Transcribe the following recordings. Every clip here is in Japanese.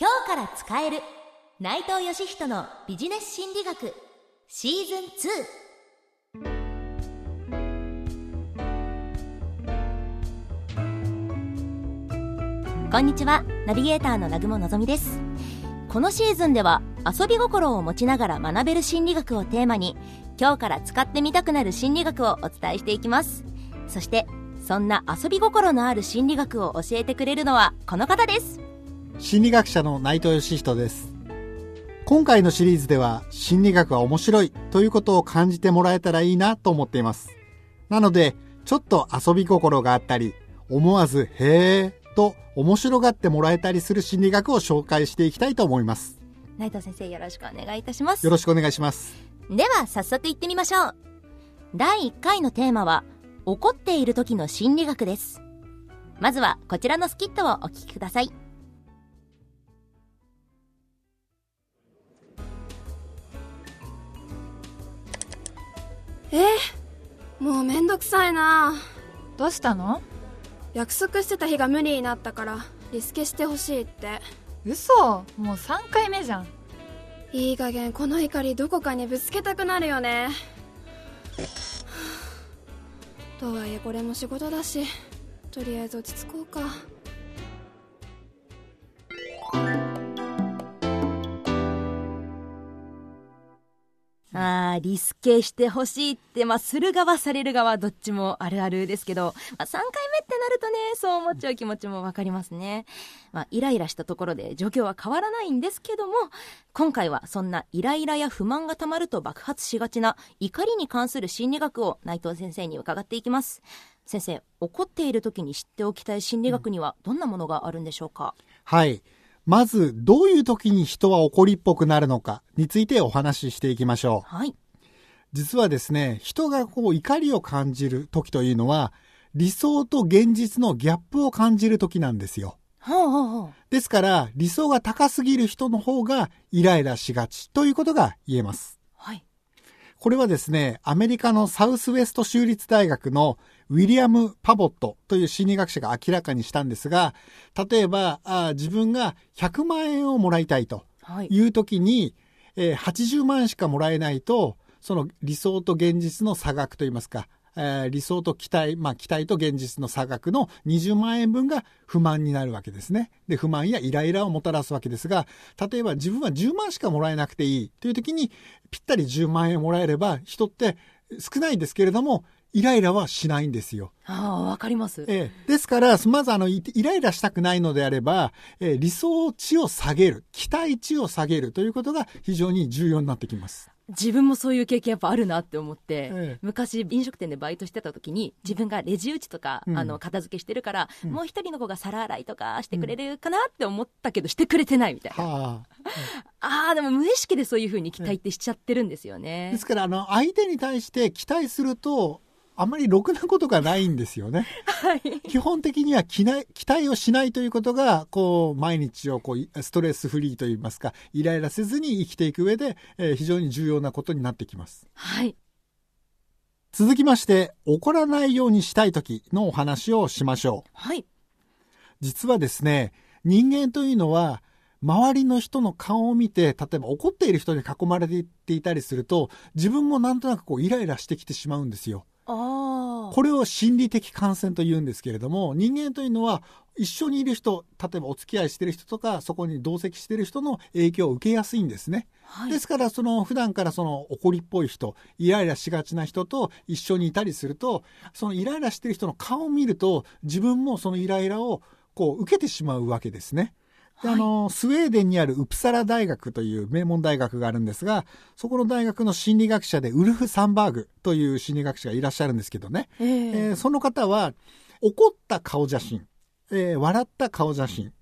今日から使える。内藤義人のビジネス心理学。シーズン2こんにちは。ナビゲーターの南雲のぞみです。このシーズンでは遊び心を持ちながら学べる心理学をテーマに今日から使ってみたくなる心理学をお伝えしていきます。そしてそんな遊び心のある心理学を教えてくれるのはこの方です。心理学者の内藤義人です。今回のシリーズでは心理学は面白いということを感じてもらえたらいいなと思っています。なのでちょっと遊び心があったり思わずへーと面白がってもらえたりする心理学を紹介していきたいと思います。内藤先生よろしくお願いいたします。よろしくお願いします。では早速いってみましょう。第1回のテーマは怒っている時の心理学です。まずはこちらのスキットをお聞きくださいえー、もうめんどくさいな。どうしたの？約束してた日が無理になったからリスケしてほしいって。嘘。もう3回目じゃん。いい加減この怒りどこかにぶつけたくなるよね。とはいえこれも仕事だしとりあえず落ち着こうかあーリスケしてほしいって、まあ、する側される側どっちもあるあるですけど、まあ、3回目ってなるとねそう思っちゃう気持ちもわかりますね、まあ、イライラしたところで状況は変わらないんですけども今回はそんなイライラや不満がたまると爆発しがちな怒りに関する心理学を内藤先生に伺っていきます。先生怒っている時に知っておきたい心理学にはどんなものがあるんでしょうか、はいまずどういう時に人は怒りっぽくなるのかについてお話ししていきましょう。はい。実はですね人がこう怒りを感じる時というのは理想と現実のギャップを感じる時なんですよ。ほうほうほうですから理想が高すぎる人の方がイライラしがちということが言えます。はい。これはですねアメリカのサウスウェスト州立大学のウィリアム・パボットという心理学者が明らかにしたんですが例えばあ自分が100万円をもらいたいとはいいう時に、えー80万円しかもらえないとその理想と現実の差額といいますか、えー理想と期待、まあ、期待と現実の差額の20万円分が不満になるわけですね。で、不満やイライラをもたらすわけですが、例えば自分は10万しかもらえなくていいという時に、ぴったり10万円もらえれば、人って少ないですけれども、イライラはしないんですよ。ああわかります。ええ、ですから、まずあの、イイライラしたくないのであれば、えー理想値を下げる、期待値を下げるということが非常に重要になってきます。自分もそういう経験やっぱあるなって思って、ええ。昔飲食店でバイトしてた時に自分がレジ打ちとか、うん。あの片付けしてるから、うん。もう一人の子が皿洗いとかしてくれるかなって思ったけどしてくれてないみたいな、はあ。ああでも無意識でそういうふうに期待ってしちゃってるんですよね、ですから、あの、相手に対して期待すると、あまりろくなことがないんですよね。はい基本的には期待期待をしないということが、こう、毎日をこう、ストレスフリーといいますか、イライラせずに生きていく上で、えー非常に重要なことになってきます。はい続きまして、怒らないようにしたい時のお話をしましょう。はい実はですね、人間というのは、周りの人の顔を見て、例えば怒っている人に囲まれていたりすると、自分もなんとなくこうイライラしてきてしまうんですよ。これを心理的感染と言うんですけれども、人間というのは一緒にいる人、例えばお付き合いしている人とか、そこに同席している人の影響を受けやすいんですね。はいですから、その普段からその怒りっぽい人、イライラしがちな人と一緒にいたりすると、そのイライラしている人の顔を見ると、自分もそのイライラをこう受けてしまうわけですね。であのスウェーデンにあるウプサラ大学という名門大学があるんですが、そこの大学の心理学者でウルフ・サンバーグという心理学者がいらっしゃるんですけどね、ええ。えーその方は怒った顔写真、えー笑った顔写真、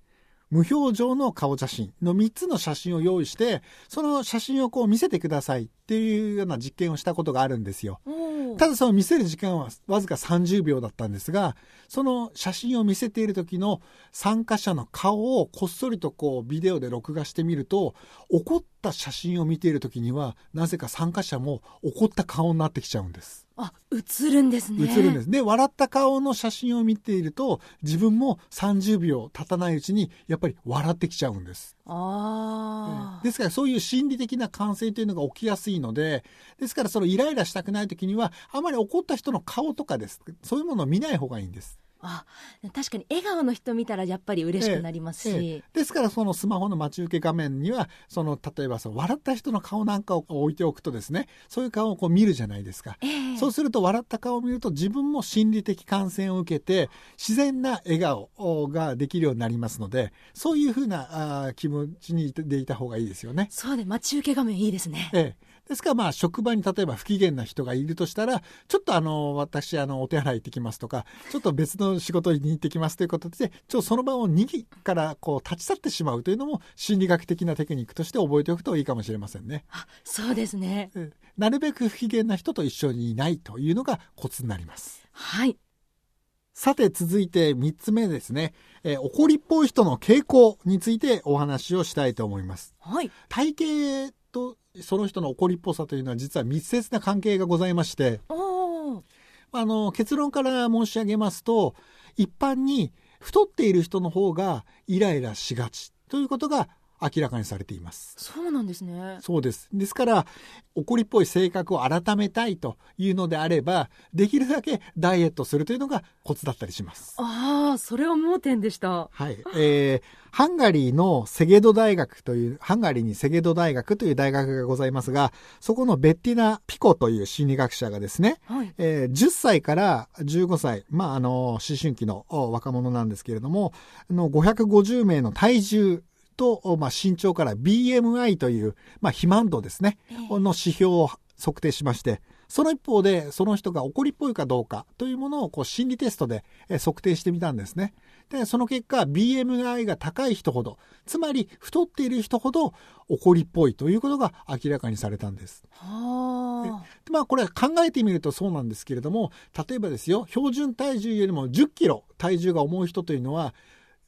無表情の顔写真の3つの写真を用意して、その写真をこう見せてくださいっていうような実験をしたことがあるんですよ。おーただその見せる時間はわずか30秒だったんですが、その写真を見せている時の参加者の顔をこっそりとこうビデオで録画してみると、怒っった写真を見ている時にはなぜか参加者も怒った顔になってきちゃうんです。あ、映るんですね。映るんです。で、笑った顔の写真を見ていると、自分も30秒経たないうちに、やっぱり笑ってきちゃうんです。ああ。ですから、そういう心理的な感染というのが起きやすいので、ですから、そのイライラしたくない時には、あまり怒った人の顔とかです。そういうものを見ない方がいいんです。あ、確かに笑顔の人見たらやっぱり嬉しくなりますし。ええですから、そのスマホの待ち受け画面には、その、例えばその、笑った人の顔なんかを置いておくとですね、そういう顔をこう見るじゃないですか。ええそうすると笑った顔を見ると自分も心理的感染を受けて自然な笑顔ができるようになりますのでそういうふうなあー気持ちにでいた方がいいですよね。そうで、待ち受け画面いいですね。ええですからまあ職場に例えば不機嫌な人がいるとしたらちょっとあの私あのお手洗い行ってきますとかちょっと別の仕事に行ってきますということでちょっとその場を逃げからこう立ち去ってしまうというのも心理学的なテクニックとして覚えておくといいかもしれませんね。あ、そうですね。ええなるべく不機嫌な人と一緒にいないというのがコツになります。はい。さて続いて3つ目ですね、えー怒りっぽい人の傾向についてお話をしたいと思います。はい。体型とその人の怒りっぽさというのは実は密接な関係がございまして。あの結論から申し上げますと、一般に太っている人の方がイライラしがちということが明らかにされています。そうなんですね。そうです。ですから、怒りっぽい性格を改めたいというのであれば、できるだけダイエットするというのがコツだったりします。ああ、それは盲点でした。はい。えー、ハンガリーのセゲド大学という、ハンガリーにセゲド大学という大学がございますが、そこのベッティナ・ピコという心理学者がですね、はい。えー10歳から15歳、まあ、あの、思春期のお若者なんですけれども、あの550名の体重と、おまあ、身長から BMI という、まあ、肥満度ですね、ええの指標を測定しまして、その一方で、その人が怒りっぽいかどうかというものをこう心理テストでえー測定してみたんですね。で、その結果、BMI が高い人ほど、つまり太っている人ほど怒りっぽいということが明らかにされたんです。はあ。でまあこれ考えてみるとそうなんですけれども例えばですよ標準体重よりも1 0キロ体重が重い人というのは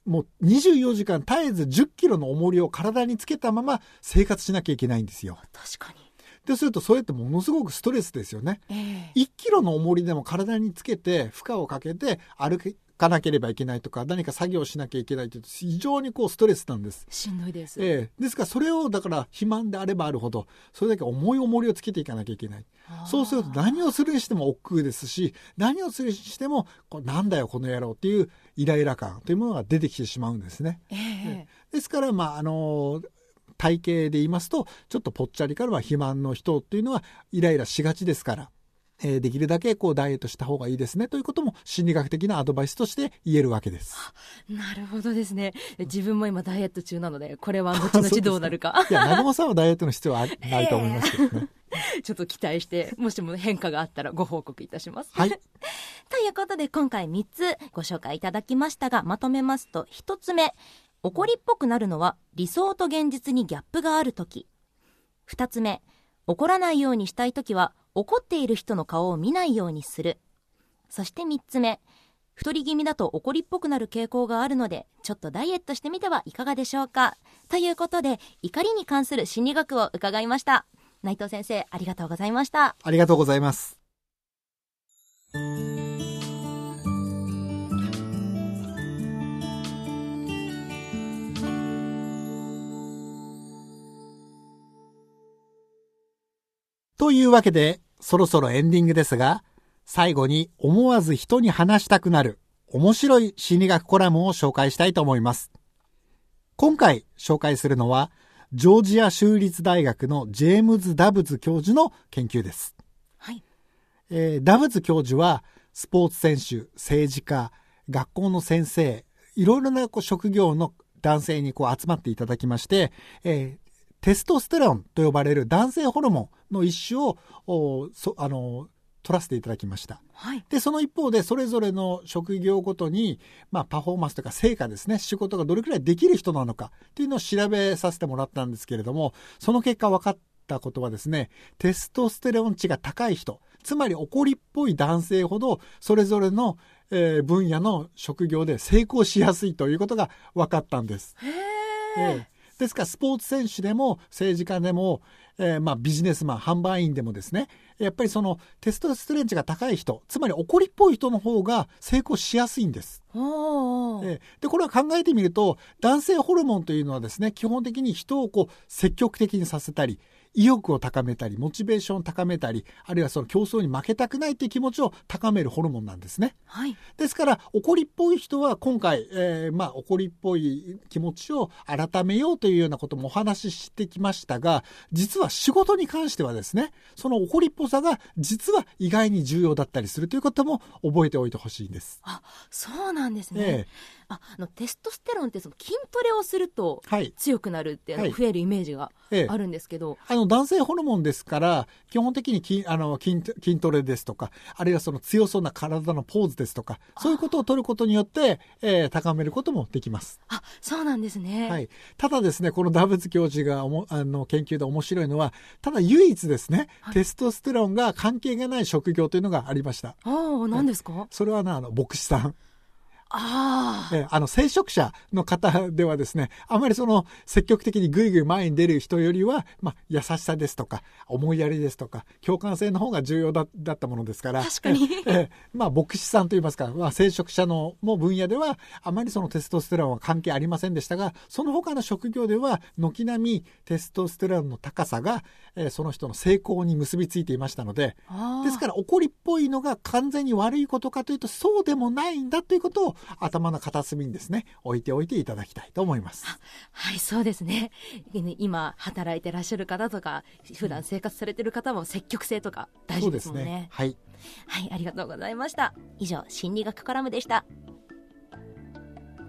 もう24時間絶えず1 0キロの重りを体につけたまま生活しなきゃいけないんですよ。確かに。でするとそれってものすごくストレスですよね。ええ1キロの重りでも体につけて負荷をかけて歩かなければいけないとか何か作業をしなきゃいけないというと非常にこうストレスなんです。しんどいです。ええですからそれをだから肥満であればあるほどそれだけ重い重りをつけていかなきゃいけない。そうすると何をするにしても億劫ですし、何をするにしても、こうなんだよこの野郎っていうイライラ感というものが出てきてしまうんですね。ええですから、まあ、あの、体型で言いますと、ちょっとぽっちゃりからは肥満の人っていうのはイライラしがちですから、えーできるだけこうダイエットした方がいいですねということも心理学的なアドバイスとして言えるわけです。なるほどですね。自分も今ダイエット中なので、これは後々ど うなるか。いや、南雲さんはダイエットの必要はないと思いますけどね。ちょっと期待して、もしも変化があったらご報告いたします。はい。ということで今回3つご紹介いただきましたが、まとめますと1つ目、怒りっぽくなるのは理想と現実にギャップがあるとき。2つ目、怒らないようにしたいときは怒っている人の顔を見ないようにする。そして3つ目、太り気味だと怒りっぽくなる傾向があるので、ちょっとダイエットしてみてはいかがでしょうか。ということで、怒りに関する心理学を伺いました。内藤先生、ありがとうございました。ありがとうございます。というわけで、そろそろエンディングですが、最後に思わず人に話したくなる面白い心理学コラムを紹介したいと思います。今回紹介するのは、ジョージア州立大学のジェームズ・ダブズ教授の研究です。はい。えーダブズ教授はスポーツ選手、政治家、学校の先生、いろいろなこう職業の男性にこう集まっていただきまして、えーテストステロンと呼ばれる男性ホルモンの一種をあの取らせていただきました。はい。で、その一方で、それぞれの職業ごとに、まあ、パフォーマンスとか成果ですね、仕事がどれくらいできる人なのかっていうのを調べさせてもらったんですけれども、その結果分かったことはですね、テストステロン値が高い人、つまり怒りっぽい男性ほど、それぞれの、えー分野の職業で成功しやすいということが分かったんです。へええですからスポーツ選手でも政治家でも、えーまあビジネスマン販売員でもですねやっぱりそのテストストレンチが高い人つまり怒りっぽい人の方が成功しやすいんです。おーえーでこれは考えてみると男性ホルモンというのはですね基本的に人をこう積極的にさせたり意欲を高めたりモチベーションを高めたりあるいはその競争に負けたくないという気持ちを高めるホルモンなんですね。はい。ですから怒りっぽい人は今回、えーまあ、怒りっぽい気持ちを改めようというようなこともお話ししてきましたが実は仕事に関してはですねその怒りっぽさが実は意外に重要だったりするということも覚えておいてほしいんです。あ、そうなんですね。えああのテストステロンってその筋トレをするとえはい強くなるってはい増えるイメージがええあるんですけど、あの男性ホルモンですから基本的に筋あの筋筋トレですとかあるいはその強そうな体のポーズですとかそういうことを取ることによって、えー高めることもできます。あ、そうなんですね。はい、ただですねこのダブツ教授がおもあの研究で面白いのはただ唯一ですね、テストステロンが関係がない職業というのがありました。ああ、何ですか？それはなあの牧師さん。ああ。えーあの、聖職者の方ではですね、あまりその、積極的にぐいぐい前に出る人よりは、まあ、優しさですとか、思いやりですとか、共感性の方が重要だだったものですから、確かにえまあ、牧師さんといいますか、まあ、聖職者のも分野では、あまりそのテストステロンは関係ありませんでしたが、その他の職業では、軒並みテストステロンの高さが、えーその人の成功に結びついていましたので、ですから怒りっぽいのが完全に悪いことかというとそうでもないんだということを頭の片隅にですね置いておいていただきたいと思います。はい、そうですね。今、働いてらっしゃる方とか、普段生活されてる方も積極性とか大事ですもんね。はい。はい、ありがとうございました。以上、心理学コラムでした。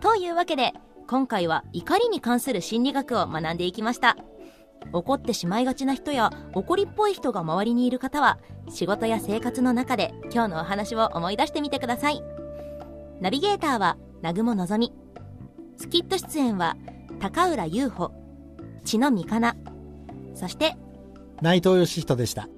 というわけで、今回は怒りに関する心理学を学んでいきました。怒ってしまいがちな人や怒りっぽい人が周りにいる方は、仕事や生活の中で今日のお話を思い出してみてください。ナビゲーターは、南雲のぞみ。スキット出演は、高浦優穂、千野美香奈。そして、内藤義人でした。